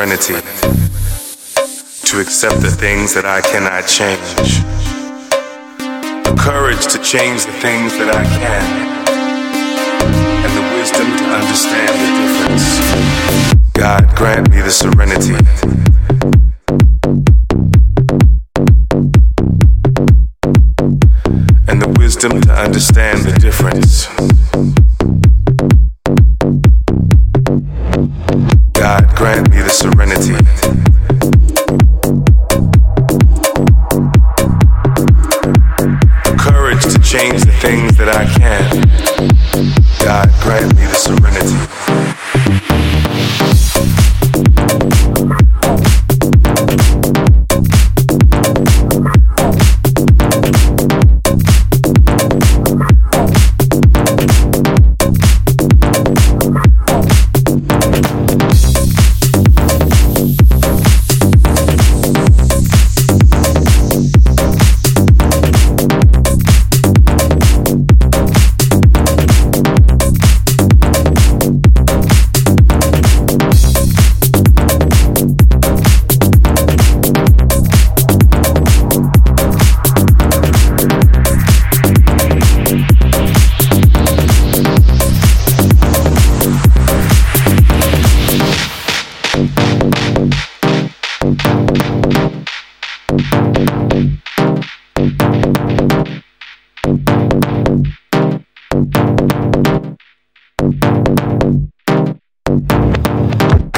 Serenity to accept the things that I cannot change, the courage to change the things that I can, and the wisdom to understand the difference. God grant me the serenity. And the wisdom to understand the difference.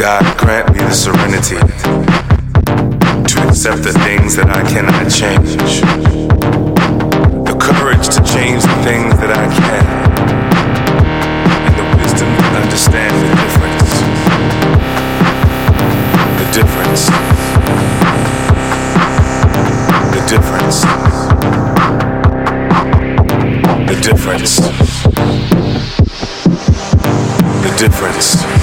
God, grant me the serenity to accept the things that I cannot change, the courage to change the things that I can, and the wisdom to understand the difference. The difference. The difference. The difference. The difference. The difference.